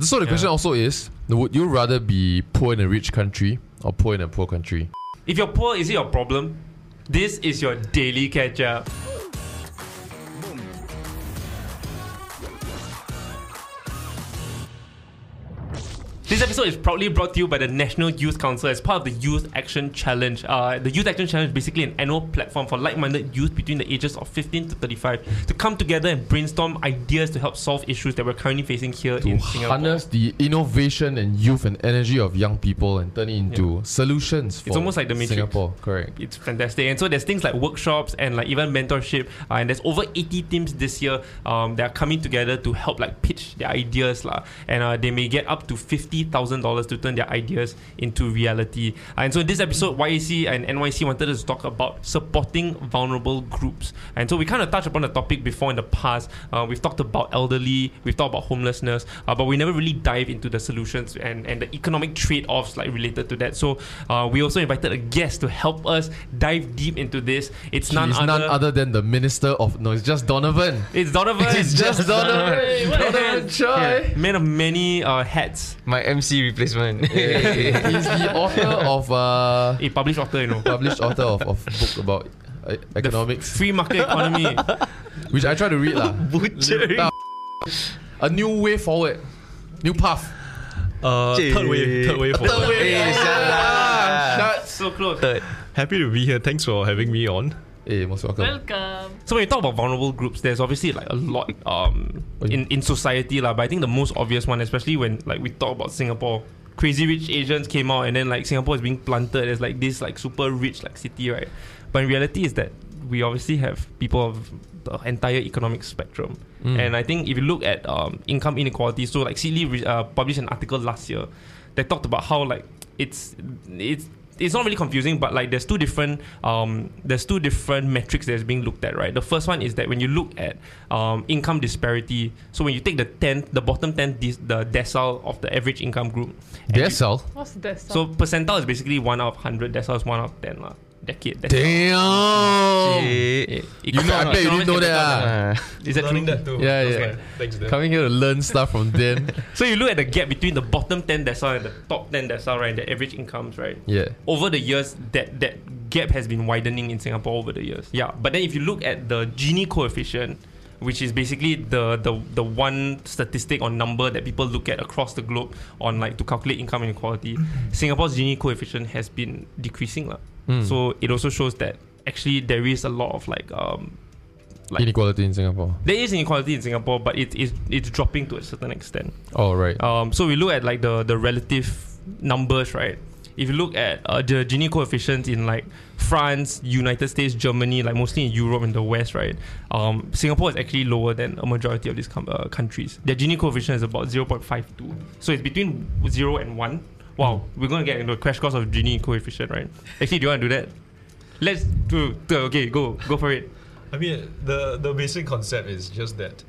So the question also is: Would you rather be poor in a rich country or poor in a poor country? If you're poor, is it your problem? This is your daily catch up. This episode is proudly brought to you by the National Youth Council as part of the Youth Action Challenge. Uh, the Youth Action Challenge is basically an annual platform for like minded youth between the ages of 15 to 35 to come together and brainstorm ideas to help solve issues that we're currently facing here To in Singapore. harness the innovation and youth and energy of young people and turn it into solutions for It's almost like the Matrix. Singapore. Correct. it's fantastic. And so there's things like workshops and like even mentorship. Uh, and there's over 80 teams this year um, that are coming together to help like pitch their ideas lah. And uh, they may get up to fifty thousand dollars to turn their ideas into reality. Uh, and so in this episode, YAC and NYC wanted us to talk about supporting vulnerable groups. And so we kind of touched upon the topic before in the past. Uh, we've talked about elderly, we've talked about homelessness, uh, but we never really dive into the solutions and, and the economic trade-offs like related to that. So uh, we also invited a guest to help us dive deep into this. It's none other, none other than the minister of no, it's just Donovan. It's Donovan. It's just Donovan. Donovan. Donovan Choy. Man of many uh, hats. My MC replacement. He's the author of uh, A published author, you know. published author of, of book about uh, economics, Free market economy. which I try to read lah. Butchery. A new way forward, new path. Uh, third wave, third wave. forward. Eh, shut up. so close. Third. Happy to be here. Thanks for having me on. Hey, most welcome. Welcome. So when you talk about vulnerable groups, there's obviously like a lot um, in, in society lah. But I think the most obvious one, especially when like we talk about Singapore, Crazy Rich Asians came out, and then like Singapore is being planted as like this like super rich like city, right? But in reality, is that we obviously have people of the entire economic spectrum, and I think if you look at um, income inequality, so like Seedly uh, published an article last year that talked about how like it's it's it's not really confusing, but like there's two different um, there's two different metrics that's being looked at, right? The first one is that when you look at um, income disparity, so when you take the tenth, the bottom ten, dis- the decile of the average income group, and you- Decile. What's this? so percentile is basically one out of hundred, decile is one out of ten, lah. Decade. decile. Damn. You know, I bet you didn't know that. ah. ah. Is that Learning true? that too. Yeah, Okay, yeah. Thanks, Dan. Coming here to learn stuff from them. So you look at the gap between the bottom ten decile and the top ten decile, right? The average incomes, right? yeah. over the years that that gap has been widening in Singapore over the years. Yeah, but then if you look at the Gini coefficient, which is basically the the the one statistic or number that people look at across the globe on like to calculate income inequality, Singapore's Gini coefficient has been decreasing lah. Mm. So it also shows that actually there is a lot of like um like Inequality in Singapore. there is inequality in Singapore, but it is it's dropping to a certain extent. Oh, right. Um, so we look at like the the relative numbers, right? If you look at uh, the Gini coefficient in like France, United States, Germany, like mostly in Europe and the West, right? Um, Singapore is actually lower than a majority of these com- uh, countries. Their Gini coefficient is about 0.52. So it's between 0 and 1. Wow, we're going to get into a crash course of Gini coefficient, right? Actually, do you want to do that? Let's do, okay, go, go for it. I mean, the the basic concept is just that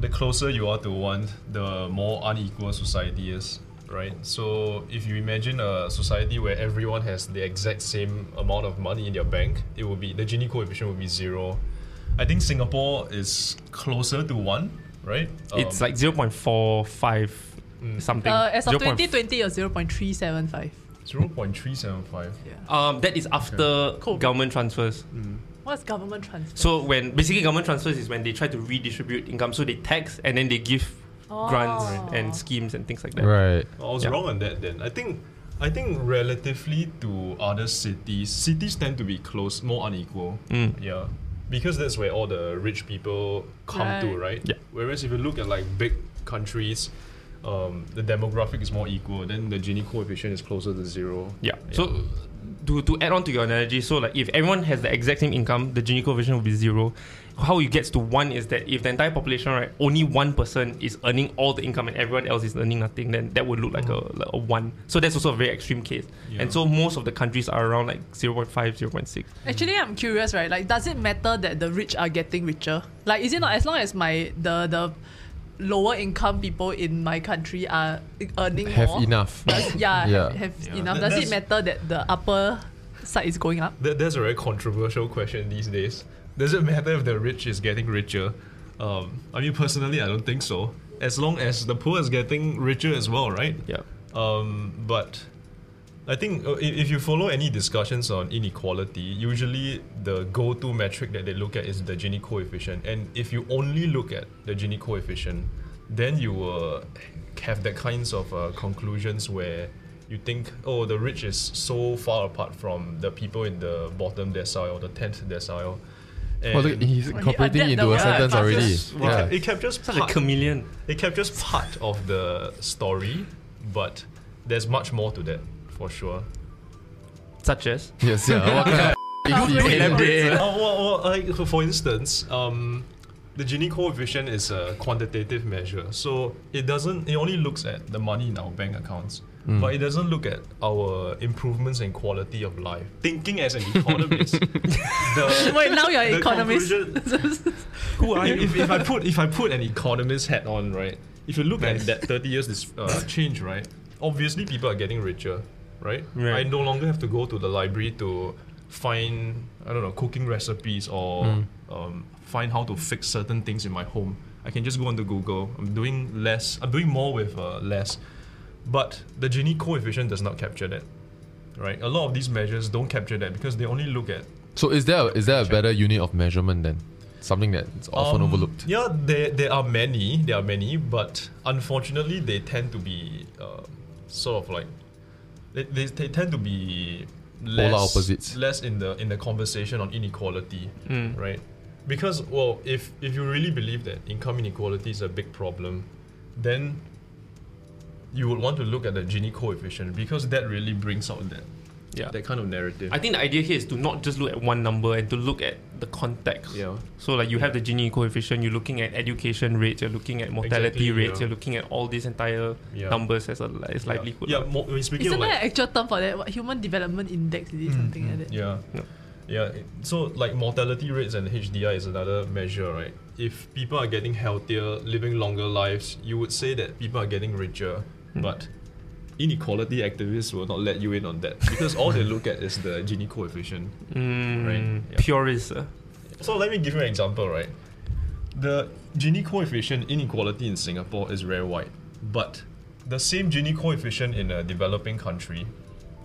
the closer you are to one, the more unequal society is, right? So if you imagine a society where everyone has the exact same amount of money in their bank, it will be the Gini coefficient will be zero. I think Singapore is closer to one, right? It's Um, like 0.45 something. Uh, as of 0.4 2020, it's 0.375. zero point three seven five. Yeah. Um, that is after COVID. government transfers. What's government transfer? So when basically government transfers is when they try to redistribute income, so they tax and then they give grants Oh. and schemes and things like that. right. I was Yeah. wrong on that then. I think I think relatively to other cities, cities tend to be close, more unequal. Mm. Yeah. Because that's where all the rich people come to, Right. right? Yeah. Whereas if you look at like big countries, um, the demographic is more equal, then the Gini coefficient is closer to zero. Yeah. So to, to add on to your analogy, so like if everyone has the exact same income, the Gini coefficient will be zero. How it gets to one is that if the entire population, right, only one person is earning all the income and everyone else is earning nothing, then that would look like, a, like a one. So that's also a very extreme case. Yeah. And so most of the countries are around like 0.5, 0.6. Actually, I'm curious, right? Like, does it matter that the rich are getting richer? Like, is it not as long as my the the lower income people in my country are earning Have more? enough. Does, yeah, Yeah. have, have Yeah. enough. That- Does it matter that the upper side is going up? That, that's a very controversial question these days. Does it matter if the rich is getting richer? Um, I mean, personally, I don't think so. As long as the poor is getting richer as well, right? Yeah. Um, but I think uh, if, if you follow any discussions on inequality, usually the go-to metric that they look at is the Gini coefficient. And if you only look at the Gini coefficient, then you will have that kinds of uh, conclusions where you think, oh, the rich is so far apart from the people in the bottom decile or the tenth decile. And Oh, look, he's you incorporating adapt into a sentence fast. already. it, Yeah. cap- it captures Such a part- chameleon. it captures part of the story, but there's much more to that for sure. Such as. Yes, yeah. What kind of Elaborate. thing? Elaborate. Uh, well, well, like for, for instance, um, the Gini coefficient is a quantitative measure, so it doesn't. It only looks at the money in our bank accounts, but it doesn't look at our improvements in quality of life. Thinking as an economist, the, Wait, now you're an economist. Who are you? If, if I put if I put an economist hat on, right? If you look Nice. at that thirty years this uh, change, right? Obviously, people are getting richer, right? Right. I no longer have to go to the library to find I don't know cooking recipes or um, find how to fix certain things in my home. I can just go onto Google. I'm doing less. I'm doing more with uh, less. But the Gini coefficient does not capture that, right? A lot of these measures don't capture that because they only look at So is there is there a better unit of measurement then? Something that's often Um, overlooked. Yeah, there, there are many, there are many, but unfortunately, they tend to be uh, sort of like they, they, they tend to be less opposites. less in the in the conversation on inequality, Mm. right? Because well, if if you really believe that income inequality is a big problem, then you would want to look at the Gini coefficient because that really brings out that Yeah. that kind of narrative. I think the idea here is to not just look at one number and to look at the context. yeah. So like you have the Gini coefficient, you're looking at education rates, you're looking at mortality Exactly, rates, yeah. you're looking at all these entire Yeah. numbers as a as livelihood. Yeah, lah. mo- when speaking Isn't of like an actual term for that? What, human development index? Is it something like that? Yeah. No. Yeah. So like mortality rates and HDI is another measure, right? If people are getting healthier, living longer lives, you would say that people are getting richer. Hmm. But inequality activists will not let you in on that because all they look at is the Gini coefficient. Mm, Right, yeah. Purist. uh. So let me give you an example, right? The Gini coefficient inequality in Singapore is very wide, but the same Gini coefficient in a developing country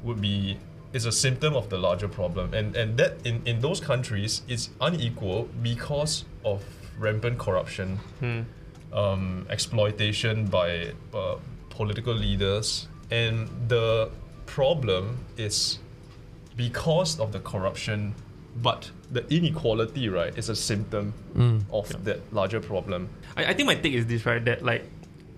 would be is a symptom of the larger problem, and and that in in those countries is unequal because of rampant corruption, Hmm. um, exploitation by uh, political leaders, and the problem is because of the corruption, but the inequality, right, is a symptom mm. of that larger problem. I, I think my take is this, right? That like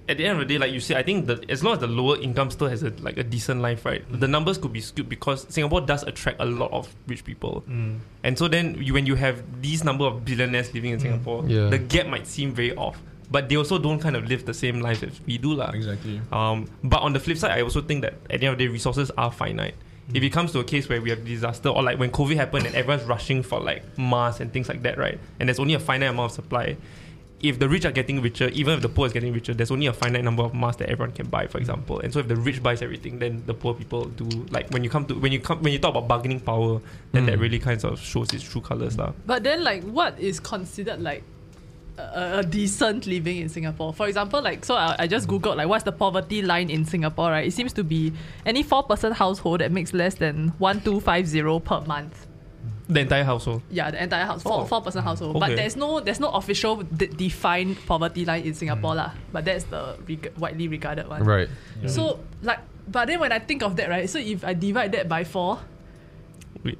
at the end of the day, like you say, I think that as long as the lower income still has a like a decent life, right? Mm. The numbers could be skewed because Singapore does attract a lot of rich people. Mm. And so then you, when you have these number of billionaires living in Singapore, Yeah. the gap might seem very off. But they also don't kind of live the same life as we do. lah. Exactly. Um, but on the flip side, I also think that at the end of the day, resources are finite. If it comes to a case where we have disaster or like when COVID happened and everyone's rushing for like masks and things like that, right? And there's only a finite amount of supply. If the rich are getting richer, even if the poor is getting richer, there's only a finite number of masks that everyone can buy, for example. And so if the rich buys everything, then the poor people do like when you come to when you come when you talk about bargaining power, then that really kind of shows its true colors, lah. But then, like, what is considered like a, a decent living in Singapore? For example, like, so I, I just googled like what's the poverty line in Singapore, right? It seems to be any four-person household that makes less than one two five zero per month. The entire household. Yeah, the entire house, four, Oh. four-person household. But there's no there's no official de- defined poverty line in Singapore, Mm. lah. But that's the reg- widely regarded one. Right. So like, but then when I think of that, right? So if I divide that by four,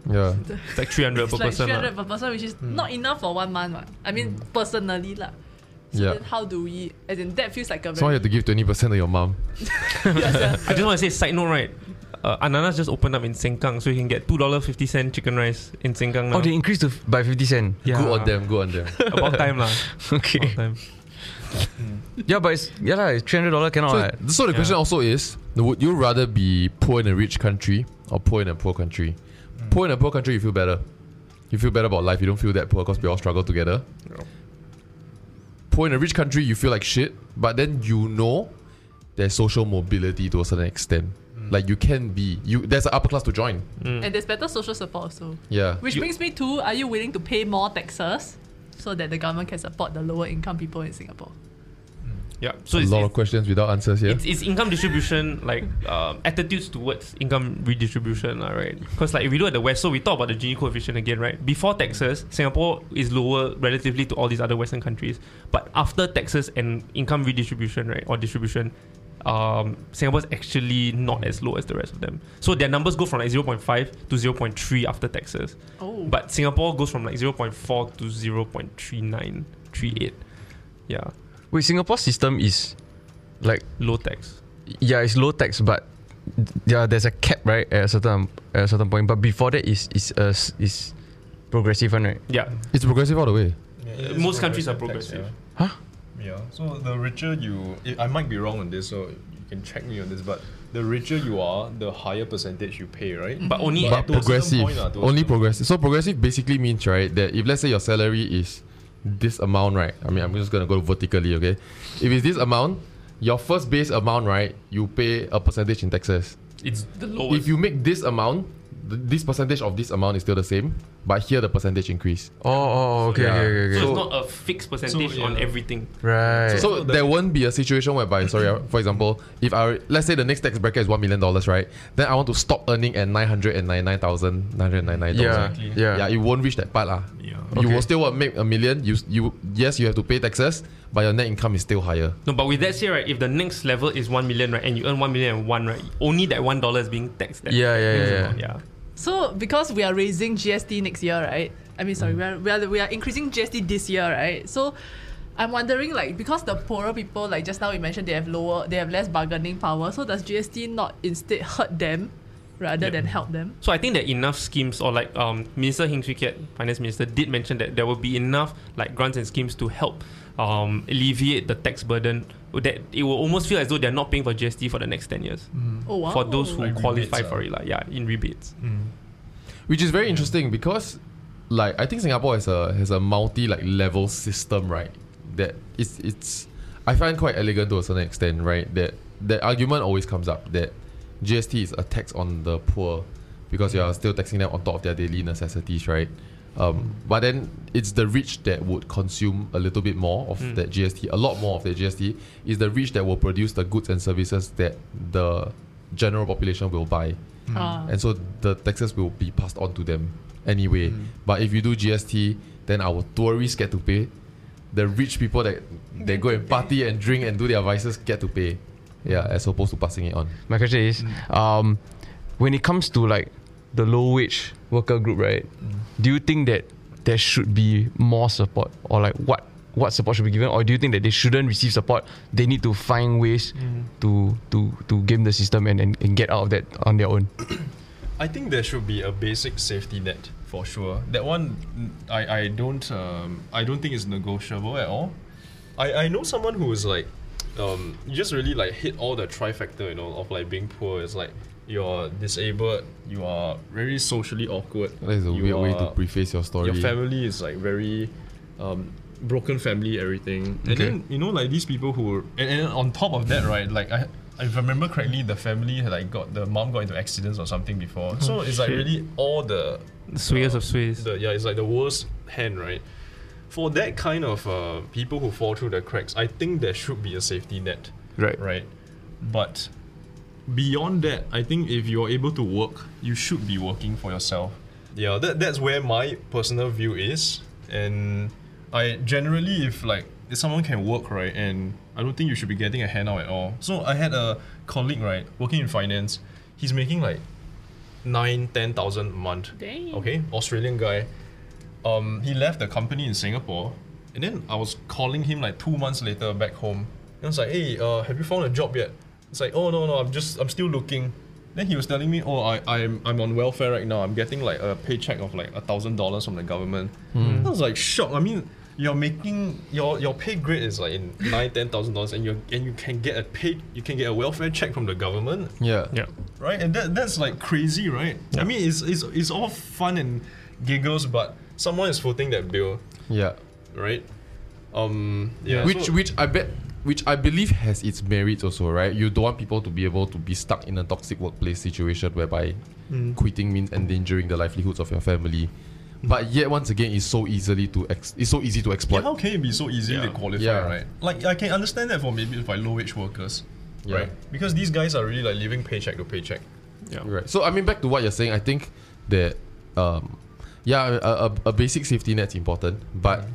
Yeah. It's like 300 it's per like person. lah. 300 ah. per person, which is hmm. not enough for one month. what. I mean, hmm. personally, lah. So Yeah. then how do we? As in, that feels like a So you have to give twenty percent to your mom. I just want to say, side note, right? uh, Ananas just opened up in Sengkang, so you can get two dollar fifty cent chicken rice in Sengkang now. Oh, they increased to f- by 50 cent. yeah. Good on them, good on them. About time lah. Okay. About time. Yeah, but it's, yeah, lah, it's $300 cannot. So, right? so the question also is would you rather be poor in a rich country or poor in a poor country? Poor in a poor country, you feel better. You feel better about life. You don't feel that poor because we all struggle together. Poor in a rich country, you feel like shit, but then you know there's social mobility to a certain extent. Mm. Like you can be you. There's an upper class to join. Mm. And there's better social support also. Yeah. Which brings me to are you willing to pay more taxes so that the government can support the lower income people in Singapore? Yeah. So a it's, lot it's, of questions without answers here. it's, it's income distribution, like um, attitudes towards income redistribution, lah, right? Because like if we look at the West, so we talk about the Gini coefficient again, right? Before taxes, Singapore is lower relatively to all these other Western countries, but after taxes and income redistribution, right, or distribution, um, Singapore is actually not as low as the rest of them. So their numbers go from like 0.5 to 0.3 after taxes. Oh. But Singapore goes from like 0.4 to 0.39, 38. Yeah, Wait, Singapore's system is like, low tax. yeah, it's low tax, but yeah, there's a cap, right, at a certain at a certain point. But before that is is uh, is progressive one, right? Yeah, It's progressive all the way. Yeah, uh, most countries are tax, progressive. yeah. Huh? Yeah. So the richer you, I I might be wrong on this, so you can check me on this. But the richer you are, the higher percentage you pay, right? but only But at to a certain progressive. point, ah, to a only certain- progressive. So progressive basically means right that if let's say your salary is this amount, right? I mean, I'm just gonna go vertically, okay? If it's this amount, your first base amount, right? You pay a percentage in taxes. it's the lowest. If you make this amount, this percentage of this amount is still the same, but here the percentage increase. Oh, oh, oh, okay, Yeah. okay, okay, okay. so, So- it's not a fixed percentage So, on everything. right. So there won't be a situation whereby, sorry, uh, for example, if I let's say the next tax bracket is one million dollars, right? Then I want to stop earning at nine hundred and ninety nine thousand nine hundred ninety nine yeah, dollars. Exactly. yeah, Yeah, it won't reach that part lah. Yeah. You Okay. will still want make a million. You you yes, you have to pay taxes, but your net income is still higher. No, but with that said, right, if the next level is one million, right, and you earn one million and one, right, only that one dollar is being taxed. That Yeah, yeah, next yeah, yeah. So because we are raising GST next year, right? I mean, sorry, we are, we are we are increasing GST this year, right? So I'm wondering, like, because the poorer people, like just now we mentioned, they have lower, they have less bargaining power. So does GST not instead hurt them rather Yep. than help them? So I think that enough schemes, or like um, Minister Heng Swee Keat, Finance Minister, did mention that there will be enough like grants and schemes to help um, alleviate the tax burden. That it will almost feel as though they're not paying for GST for the next ten years. Oh wow! for those who Like qualify rebates, for it, like yeah, in rebates. which is very interesting because like I think Singapore has a has a multi like level system right? That it's it's I find quite elegant to a certain extent right? That that argument always comes up that GST is a tax on the poor because you are still taxing them on top of their daily necessities right um, but then it's the rich that would consume a little bit more of Mm. that GST a lot more of the GST is the rich that will produce the goods and services that the general population will buy Ah. and so the taxes will be passed on to them anyway. But if you do GST, then our tourists get to pay. The rich people that they go and party and drink and do their vices get to pay. Yeah, as opposed to passing it on. My question is, um, when it comes to like the low wage worker group, right? Do you think that there should be more support, or like what what support should be given, or do you think that they shouldn't receive support? They need to find ways to to to game the system and, and, and get out of that on their own. I think there should be a basic safety net for sure. That one, mm, I, I don't um, I don't think is negotiable at all. I, I know someone who is like, um, you just really like hit all the trifecta, you know, of like being poor. It's like you're disabled, you are very socially awkward. That is a you weird way to preface your story. Your family is like very um, broken family, everything. And Okay. then you know like these people who and, and on top of that, right? Like I if I remember correctly, the family had like got the mom got into accidents or something before. So it's like really all the The swayers of sways. the yeah, it's like the worst hand, right? For that kind of uh, people who fall through the cracks, I think there should be a safety net, Right. right? But beyond that, I think if you're able to work, you should be working for yourself. Yeah, that, that's where my personal view is. And I generally, if like if someone can work right, and I don't think you should be getting a handout at all. So I had a colleague right working in finance. He's making like nine, ten thousand a month. Dang. Okay, Australian guy. Um, he left the company in Singapore, and then I was calling him like two months later back home. And I was like, "Hey, uh, have you found a job yet?" It's like, "Oh no, no, I'm just, I'm still looking." Then he was telling me, "Oh, I, I'm I'm on welfare right now. I'm getting like a paycheck of like a thousand dollars from the government." Hmm. I was like shocked. I mean, you're making your your pay grade is like in nine ten thousand dollars, and you and you can get a pay you can get a welfare check from the government, Yeah. Yeah. right? And that that's like crazy, right? I mean, it's it's it's all fun and giggles, but someone is footing that bill, Yeah. right? Um, yeah. which so- which I bet which I believe has its merits also, right? You don't want people to be able to be stuck in a toxic workplace situation whereby quitting means endangering the livelihoods of your family. But yet once again it's so easily to ex- it's so easy to Yeah, exploit. how can it be so easy to qualify, Yeah. right? Like I can understand that for maybe for low wage workers, Yeah. right? Because these guys are really like living paycheck to paycheck. Yeah. Right. So I mean back to what you're saying, I think that um yeah, a, a, a basic safety net's important, but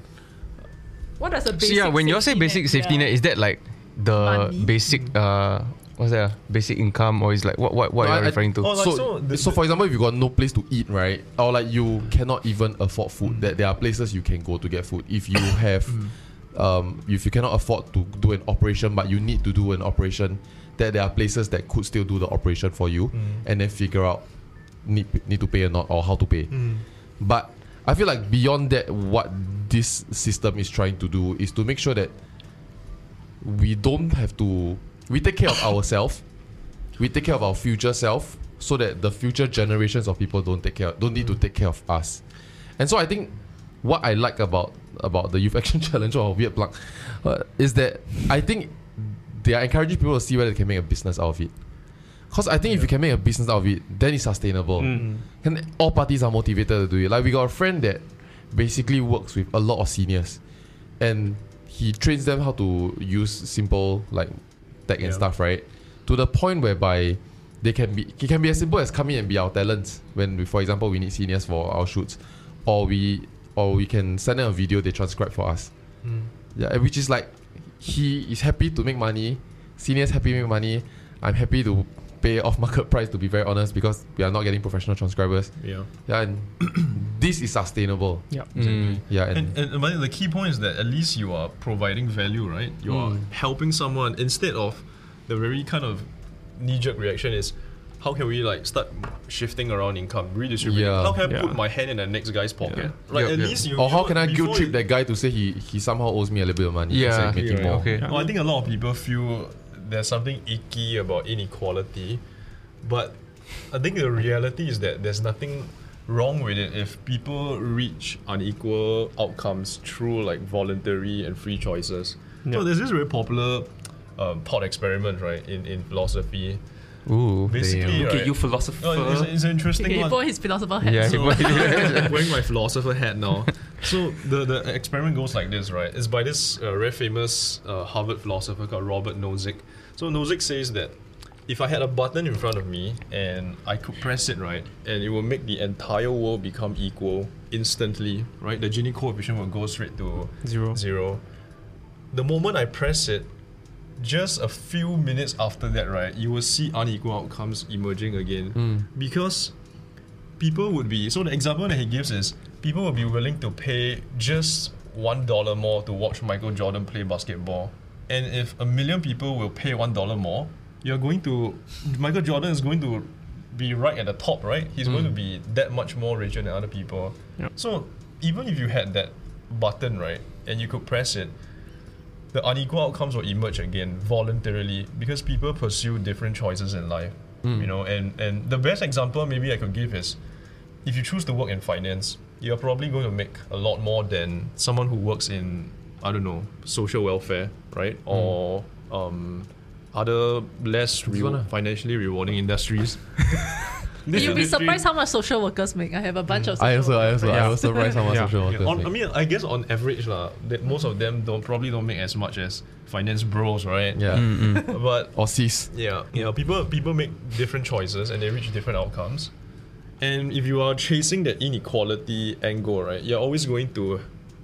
What does a So yeah, when you say basic net- safety yeah. net, is that like the Money? basic uh what's that? uh, Basic income or is like what what what No, are I- you referring to? Oh, like, so, so the- so for example, if you got no place to eat, right, or like you cannot even afford food, that there are places you can go to get food. If you have, um, if you cannot afford to do an operation, but you need to do an operation, that there are places that could still do the operation for you, and then figure out need need to pay or not or how to pay. But I feel like beyond that, what this system is trying to do is to make sure that we don't have to we take care of ourselves we take care of our future self so that the future generations of people don't take care don't need to take care of us. And so i think what i like about about the youth action challenge or weird plug uh, is that i think they are encouraging people to see whether they can make a business out of it because i think if you can make a business out of it then it's sustainable mm-hmm. and all parties are motivated to do it like we got a friend that basically works with a lot of seniors and he trains them how to use simple like tech and stuff, right? To the point whereby they can be it can be as simple as coming in and be our talents when we, for example we need seniors for our shoots. Or we or we can send them a video they transcribe for us. Mm. Yeah, which is like he is happy to make money, seniors happy to make money. I'm happy to pay off market price to be very honest because we are not getting professional transcribers. Yeah. Yeah, and this is sustainable. Yeah. Mm. Yeah, and, And, and but the key point is that at least you are providing value, right? You are helping someone instead of the very kind of knee jerk reaction is how can we like start shifting around income, redistributing? Yeah. How can I Yeah. put my hand in the next guy's pocket? Yeah. Like Yeah, at yeah. least you. or you how know, can I guilt trip that guy to say he he somehow owes me a little bit of money? Yeah. instead of making Right. more. Okay. Well, I think a lot of people feel there's something icky about inequality, but I think the reality is that there's nothing wrong with it if people reach unequal outcomes through like voluntary and free choices. Yeah. So there's this very popular um, thought experiment, right, in, in philosophy. Ooh, Basically, damn. Look right. at you, philosopher. No, it's, it's an interesting Okay, he one. put his philosopher hat. Yeah, he So, put- wearing my philosopher hat now. So the, the experiment goes like this, right? It's by this uh, very famous uh, Harvard philosopher called Robert Nozick. So Nozick says that if I had a button in front of me and I could press it, right, and it will make the entire world become equal instantly, right? The Gini coefficient will go straight to Zero. zero. The moment I press it, just a few minutes after that, right, you will see unequal outcomes emerging again. Hmm. Because people would be so the example that he gives is people will be willing to pay just one dollar more to watch Michael Jordan play basketball. And if a million people will pay one dollar more, you're going to Michael Jordan is going to be right at the top, right? He's going to mm. be that much more richer than other people. Yep. So even if you had that button, right, and you could press it, the unequal outcomes will emerge again voluntarily because people pursue different choices in life. Mm. You know, and, and the best example maybe I could give is if you choose to work in finance, you're probably going to make a lot more than someone who works in I don't know social welfare, right? Or um, other less re- wanna- financially rewarding industries. You'll be surprised how much social workers make. I have a bunch of social I also, I workers. also, I Yeah. was surprised how much Yeah. social Yeah, workers on, I mean, I guess on average, lah, that most of them don't probably don't make as much as finance bros, right? Yeah. Mm, But Or cis. yeah, you know, people people make different choices and they reach different outcomes. And if you are chasing that inequality angle, right, you're always going to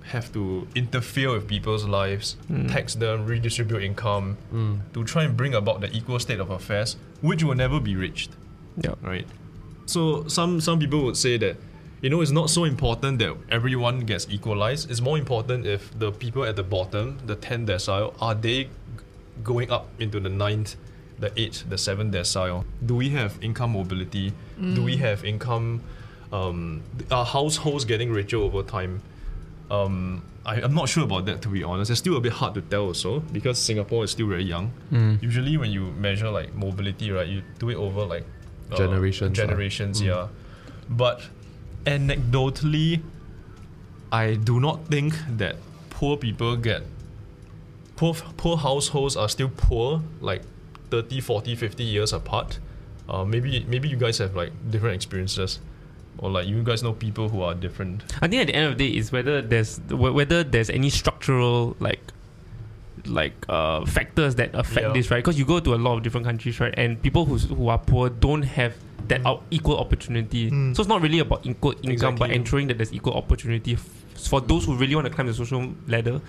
have to interfere with people's lives, hmm. tax them, redistribute income, hmm. to try and bring about the equal state of affairs, which will never be reached Yeah. right? So some some people would say that you know it's not so important that everyone gets equalized. It's more important if the people at the bottom, the 10 decile, are they going up into the ninth the eight, the seven decile, do we have income mobility? Do we hmm. have income? Um, are households getting richer over time? Um, I, I'm not sure about that to be honest. It's still a bit hard to tell also because Singapore is still very young. Usually when you measure like mobility, right, you do it over like uh, Generations. Generations, yeah. But anecdotally, I do not think that poor people get poor poor households are still poor like 30 40 50 years apart uh, maybe maybe you guys have like different experiences or like you guys know people who are different I think at the end of the day is whether there's whether there's any structural like like uh, factors that affect Yeah. this, right? Because you go to a lot of different countries, right, and people who's, who are poor don't have that out equal opportunity. Mm. So it's not really about equal income, but ensuring that there's equal opportunity f- for those who really want to climb the social ladder,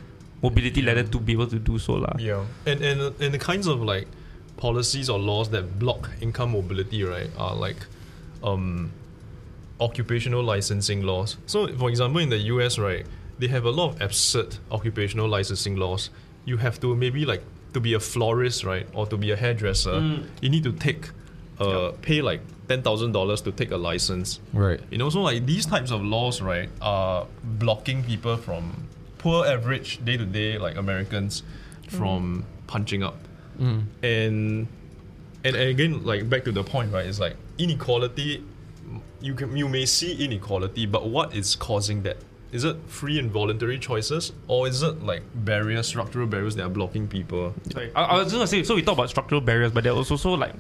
mobility ladder, to be able to do so, lah. yeah and and and the kinds of like policies or laws that block income mobility right are like um occupational licensing laws. So for example in the US right they have a lot of absurd occupational licensing laws. You have to maybe like to be a florist right or to be a hairdresser mm. you need to take uh pay like ten thousand dollars to take a license. Right. you know so like these types of laws right are blocking people from poor average day to day like americans mm. from punching up. And and and again like back to the point right it's like inequality you can you may see inequality but what is causing that is it free and voluntary choices or is it like barriers structural barriers that are blocking people Sorry, I, I was just gonna say. So we talk about structural barriers, but there are also so like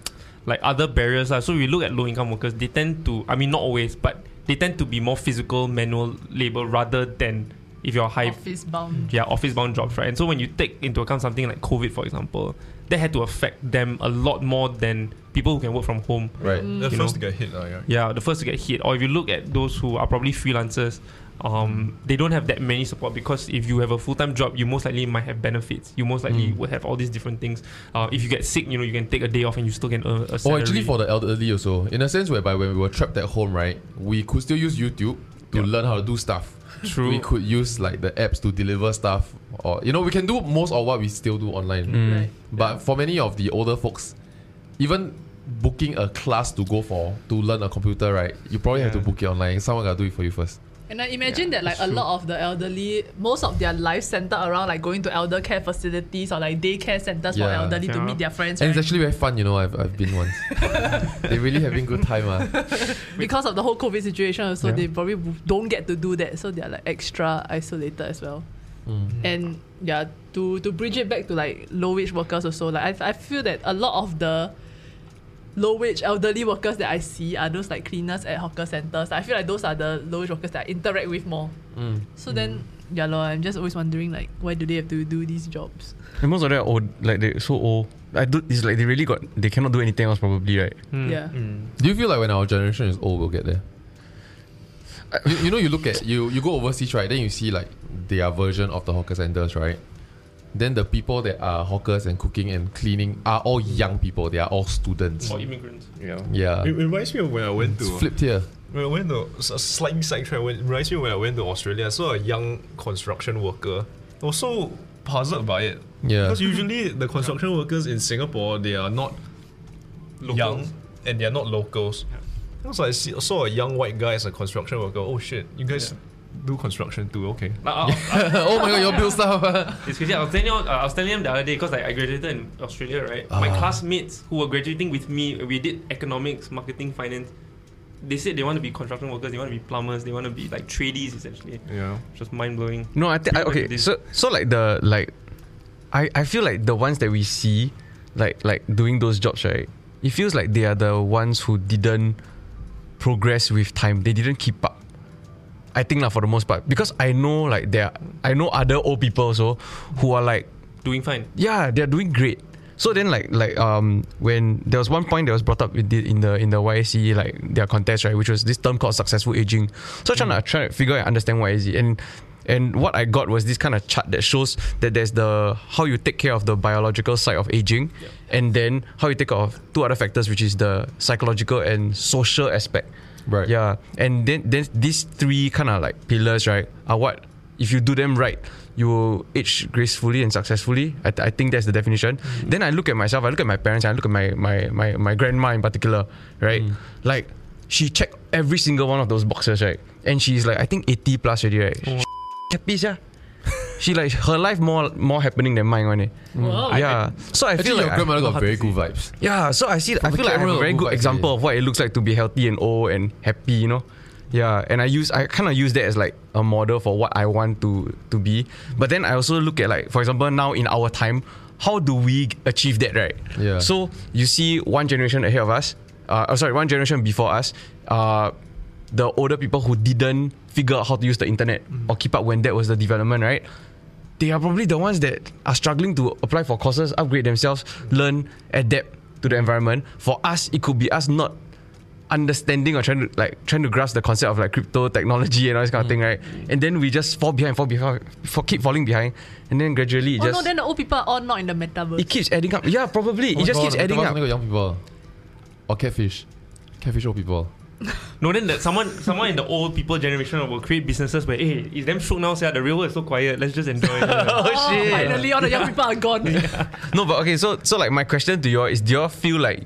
like other barriers. lah. So we look at low income workers. They tend to, I mean, not always, but they tend to be more physical, manual labor rather than if you're high, Office bound. yeah, office bound jobs, right? And so when you take into account something like COVID, for example, that had to affect them a lot more than people who can work from home. Right. the first know. to get hit uh, yeah. Yeah, the first to get hit. Or if you look at those who are probably freelancers, um, they don't have that many support because if you have a full time job, you most likely might have benefits. You most likely Mm. would have all these different things. Uh, if you get sick, you know, you can take a day off and you still get a, a Or actually for the elderly also, in a sense whereby when we were trapped at home, right, we could still use YouTube to Yeah. learn how to do stuff. True. We could use like the apps to deliver stuff, or you know, we can do most of what we still do online. Mm. Right. But for many of the older folks, even booking a class to go for to learn a computer, right, you probably have to book it online. Someone gotta do it for you first. And I imagine Yeah, that like a that's lot of the elderly, most of their life centered around like going to elder care facilities or like daycare centers for Yeah. elderly to meet their friends. And right? it's actually very fun, you know. I've, I've been once. they really having good time, ah. because of the whole COVID situation, also Yeah. they probably don't get to do that, so they're like extra isolated as well. Mm. And yeah, to to bridge it back to like low wage workers also, like I, I feel that a lot of the low wage elderly workers that I see are those like cleaners at hawker centers. I feel like those are the low wage workers that I interact with more. Mm. So then, yeah, lor, I'm just always wondering like why do they have to do these jobs? And most of them are old, like they're so old. I do. It's like they really got. They cannot do anything else, probably, right? Mm. Yeah. Do you feel like when our generation is old, we'll get there? you, you know, you look at you you go overseas, right? Then you see like their version of the hawker centers, right? Then the people that are hawkers and cooking and cleaning are all young people. They are all students. Or immigrants. yeah Yeah, it, it reminds me of when i went to it's flipped here. When I went to s- a slightly sidetrack, when, it reminds me when I went to Australia, I saw a young construction worker. I was so puzzled by it. Yeah, Because usually the construction workers in Singapore, they are not young and they are not locals. So I see, saw a young white guy as a construction worker. Oh shit, you guys do construction too? Okay. Uh, uh, oh my god, you build stuff. It's crazy. I was telling you, uh, I was telling them the other day because like, I graduated in Australia, right? My Ah. classmates who were graduating with me, we did economics, marketing, finance. They said they want to be construction workers, they want to be plumbers, they want to be like tradies essentially. Yeah. Just mind blowing. No, I think okay. So so like the like, I I feel like the ones that we see, like like doing those jobs, right? It feels like they are the ones who didn't progress with time. They didn't keep up. I think like for the most part because I know like there are, I know other old people also who are like Doing fine. yeah they're doing great. So then like like um when there was one point that was brought up in the in the in the YAC like their contest right, which was this term called successful aging. So I'm trying to try to figure out and understand what is it and and what I got was this kind of chart that shows that there's the how you take care of the biological side of aging, and then how you take care of two other factors, which is the psychological and social aspect. Right. Yeah, and then then these three kind of like pillars, right, are what if you do them right, you will age gracefully and successfully. I, th- I think that's the definition. Mm-hmm. Then I look at myself, I look at my parents, I look at my my my, my grandma in particular, right? Mm. Like she checked every single one of those boxes, right? And she's like, I think 80 plus already, right? Oh. She happy, yeah. She like her life more more happening than mine, one. eh. Wow. Yeah. so I feel Actually, like your I- grandmother got very good vibes. yeah, so I see. I feel like I have a very good good example yeah. of what it looks like to be healthy and old and happy. You know, yeah. And I use I kind of use that as like a model for what I want to to be. But then I also look at like, for example, now in our time, how do we achieve that, right? Yeah. So you see, one generation ahead of us. Uh, oh, sorry, one generation before us. Uh, the older people who didn't figure out how to use the internet or keep up when that was the development, right? They are probably the ones that are struggling to apply for courses, upgrade themselves, learn, adapt to the environment. For us, it could be us not understanding or trying to like trying to grasp the concept of like crypto technology and all this kind of thing, right? Mm. And then we just fall behind, fall behind, fall, keep falling behind, and then gradually it Oh just no, then the old people are all not in the metaverse. it keeps adding up. Yeah, probably Oh it just my keeps God, adding up. Only got young people. Or catfish. Catfish old people. No, then that someone someone in the old people generation will create businesses where hey, it's them shook now, say the real world is so quiet. Let's just enjoy it. Oh, shit. Finally, all the young people are gone. No, but okay, so so like my question to you all is: Do you all feel like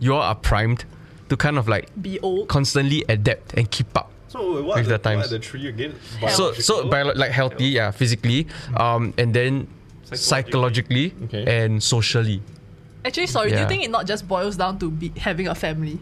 you all are primed to kind of like Be old. constantly adapt and keep up? So what With are the the, times. what are the three again? So so Biological? bio- like healthy, yeah, physically, um, and then psychologically, Okay. and socially. Actually, sorry, do you think it not just boils down to be having a family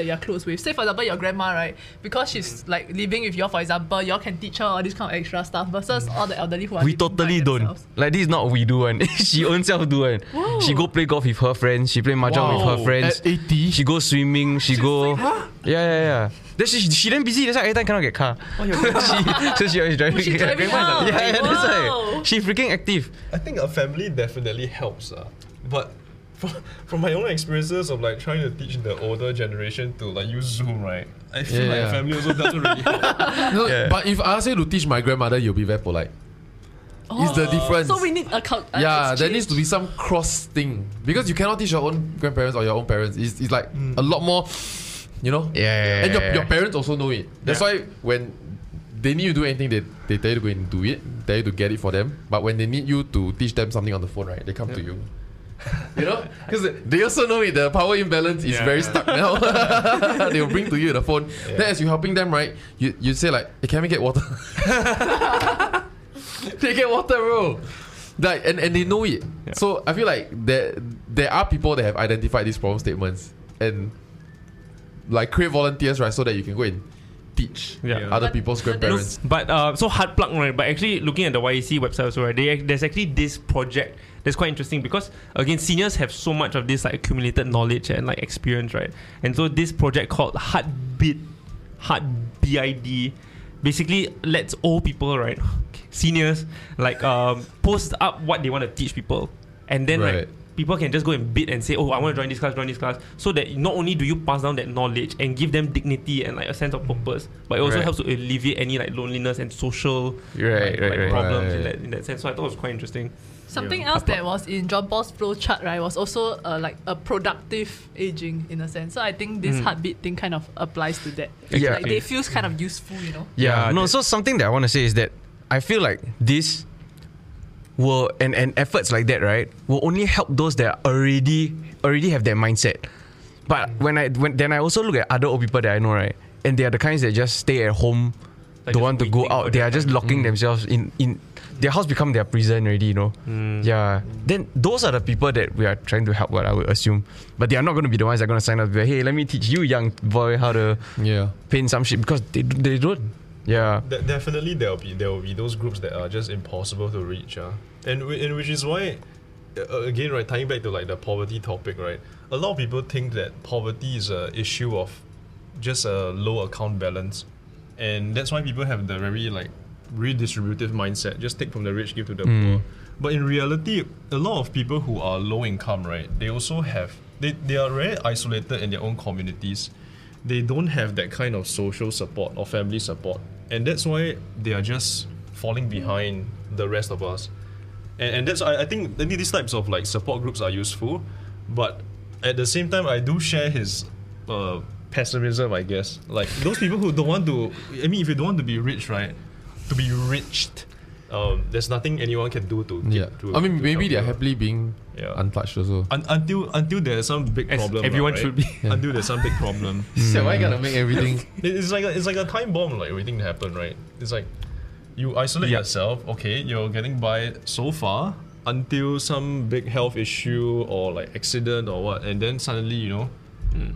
that you're close with? Say, for example, your grandma, right? Because she's like living with you, all for example, y'all can teach her all this kind of extra stuff versus all the elderly who are We living by totally don't. themselves. Like this is not what we do one. she own self do one. She go play golf with her friends. She play mahjong with her friends. At 80? She go swimming. She go. Yeah, yeah, yeah. Then she she then busy. That's why every time cannot get car. she, so she always driving. Oh, she driving yeah, yeah, that's why. She freaking active. I think a family definitely helps, uh, but from, from my own experiences of like trying to teach the older generation to like use Zoom, right? I feel Yeah, like yeah. family also doesn't really help. No, Yeah. But if I ask you to teach my grandmother, you'll be very polite. Is the difference. Oh. So we need a cul- uh, yeah, there needs to be some cross thing because you cannot teach your own grandparents or your own parents. It's, it's like a lot more, you know. Yeah, yeah, and your, yeah, your parents also know it. That's why when they need you to do anything, they, they tell you to go and do it. Tell you to get it for them. But when they need you to teach them something on the phone, right, they come to you. You know, because they also know it. The power imbalance is Yeah. very stuck now. they will bring to you the phone. Then as you're helping them, right, you you say like, hey, "Can we get water?" they get water, bro. Like and, and they know it. Yeah. So I feel like there there are people that have identified these problem statements and like create volunteers, right, so that you can go and teach Yeah. other But- people's grandparents. But uh, so hard plug right. But actually, looking at the YAC website also, right, they, there's actually this project that's quite interesting because again, seniors have so much of this like accumulated knowledge and like experience, right? And so this project called Heartbeat, Heart BID, basically lets old people, right, seniors, like um, post up what they want to teach people, and then Right. like people can just go and bid and say, oh, I want to join this class, join this class, so that not only do you pass down that knowledge and give them dignity and like a sense of purpose, but it also Right. helps to alleviate any like loneliness and social Right, like, right, like, right. problems in that in that sense. So I thought it was quite interesting. Something Yeah. else that was in John Paul's flow chart, right, was also uh, like a productive aging in a sense. So I think this Mm. heartbeat thing kind of applies to that. Yeah. Like they feels kind of useful, you know. Yeah, Yeah, no. So something that I want to say is that I feel like this will and, and efforts like that, right, will only help those that already already have that mindset. But when I when then I also look at other old people that I know, right, and they are the kinds that just stay at home, Like don't want to go out. They are just time. locking themselves in in their house become their prison already, you know. Yeah. Then those are the people that we are trying to help. What I would assume, but they are not going to be the ones that are going to sign up. be like, Hey, let me teach you, young boy, how to Yeah. paint some shit because they they don't. Yeah. De- definitely there will be there will be those groups that are just impossible to reach uh. And, whi- and which is why uh, again right tying back to like the poverty topic right a lot of people think that poverty is a issue of just a low account balance. And that's why people have the very like redistributive mindset. Just take from the rich give to the poor. But in reality a lot of people who are low income right they also have they, they are very isolated in their own communities. They don't have that kind of social support or family support. And that's why they are just falling behind the rest of us and, and that's I, I think I think these types of like support groups are useful but at the same time I do share his uh, pessimism I guess like those people who don't want to I mean if you don't want to be rich right to be riched um, there's nothing anyone can do to. Yeah. to I mean, to maybe they're happily being Yeah. untouched also. Un- until until there's some big As problem. lah, everyone right? should be. Until there's some big problem. So why gotta make everything? It's like a, it's like a time bomb, like waiting to happen, right? It's like you isolate Yeah. yourself. Okay, you're getting by so far until some big health issue or like accident or what, and then suddenly you know, hmm.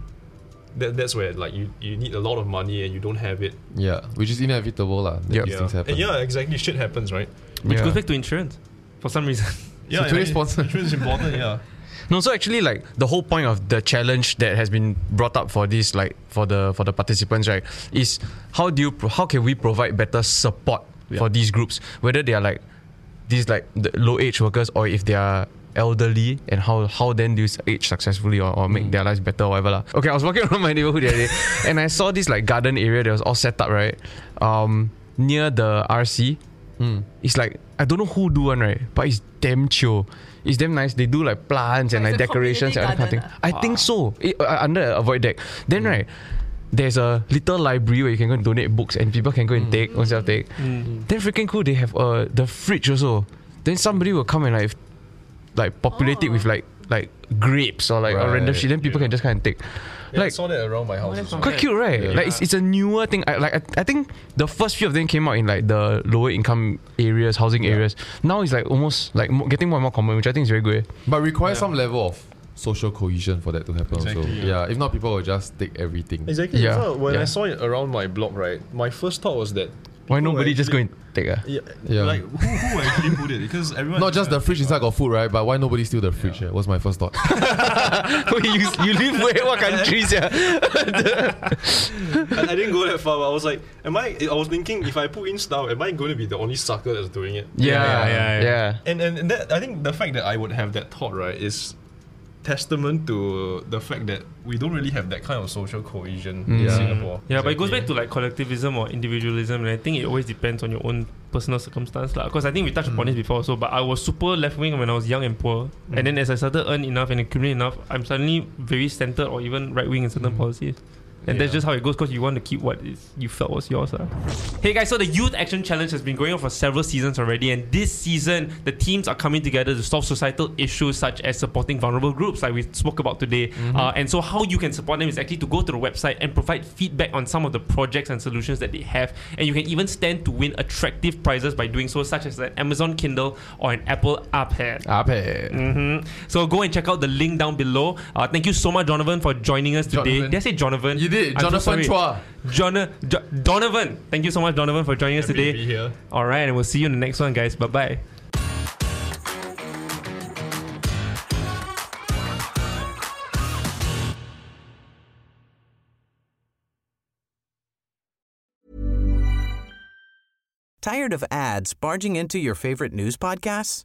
that that's where like you you need a lot of money and you don't have it. Yeah, which is inevitable lah. that Yep. These Yeah, things happen. And yeah, exactly. Shit happens, right? Which Yeah. goes back to insurance for some reason. Yeah, today's yeah, sponsor. Insurance is important. Yeah. No, so actually, like the whole point of the challenge that has been brought up for this, like for the for the participants, right, is how do you pro- how can we provide better support for these groups, whether they are like these like the low wage workers or if they are elderly and how how then do you age successfully or, or make their lives better or whatever lah. Okay, I was walking around my neighborhood the other day and I saw this like garden area that was all set up right, um, near the RC. It's like I don't know who do one right, but it's damn chill. It's damn nice. They do like plants and like decorations and all that kind of thing. community I think so. It, uh, under a void deck. Then right, there's a little library where you can go and donate books and people can go and mm. take, own self take. Mm-hmm. Then freaking cool. They have uh the fridge also. Then somebody will come and like like populate it with like like grapes or like or random Right. shit. Then people can just kind of take. Yeah, I Like saw that around my house. also. quite cute, right? Like it's, it's a newer thing. I, like I, I think the first few of them came out in like the lower income areas, housing areas. Now it's like almost like getting more and more common, which I think is very good. Eh? But requires some level of social cohesion for that to happen. also. Exactly, Yeah. If not, people will just take everything. Exactly. Yeah, So when I saw it around my block, right, my first thought was that Why people nobody just go actually- and take a? Yeah, Yeah. Like who, who actually put it? Because everyone Not just the fridge inside got food, right? But why nobody steal the fridge? Yeah. Was my first thought. Wait, you, you live where? What countries? Yeah. I, I didn't go that far, but I was like, am I? I was thinking if I put in stuff, am I going to be the only sucker that's doing it? Yeah, yeah, yeah, yeah. And and, and that I think the fact that I would have that thought right is testament to the fact that we don't really have that kind of social cohesion in Yeah. Singapore. Yeah, but it goes back to like collectivism or individualism, and I think it always depends on your own personal circumstance, lah. Because I think we touched upon mm. this before also. But I was super left wing when I was young and poor, and mm. then as I started earn enough and accumulate enough, I'm suddenly very centered or even right wing in certain mm. policies. And that's just how it goes because you want to keep what is you felt was yours. lah. Hey guys, so the Youth Action Challenge has been going on for several seasons already, and this season the teams are coming together to solve societal issues such as supporting vulnerable groups, like we spoke about today. Uh, and so, how you can support them is actually to go to the website and provide feedback on some of the projects and solutions that they have, and you can even stand to win attractive prizes by doing so, such as an Amazon Kindle or an Apple iPad. Ape. hmm So go and check out the link down below. Uh, thank you so much, Donovan, for joining us today. Jonathan. Did I say Donovan? You did. Jonathan. Chua. Jona- Jo- Donovan. Thank you so much, Donovan, for joining us Happy today. be. All right, and we'll see you in the next one, guys. Bye bye. Tired of ads barging into your favorite news podcasts?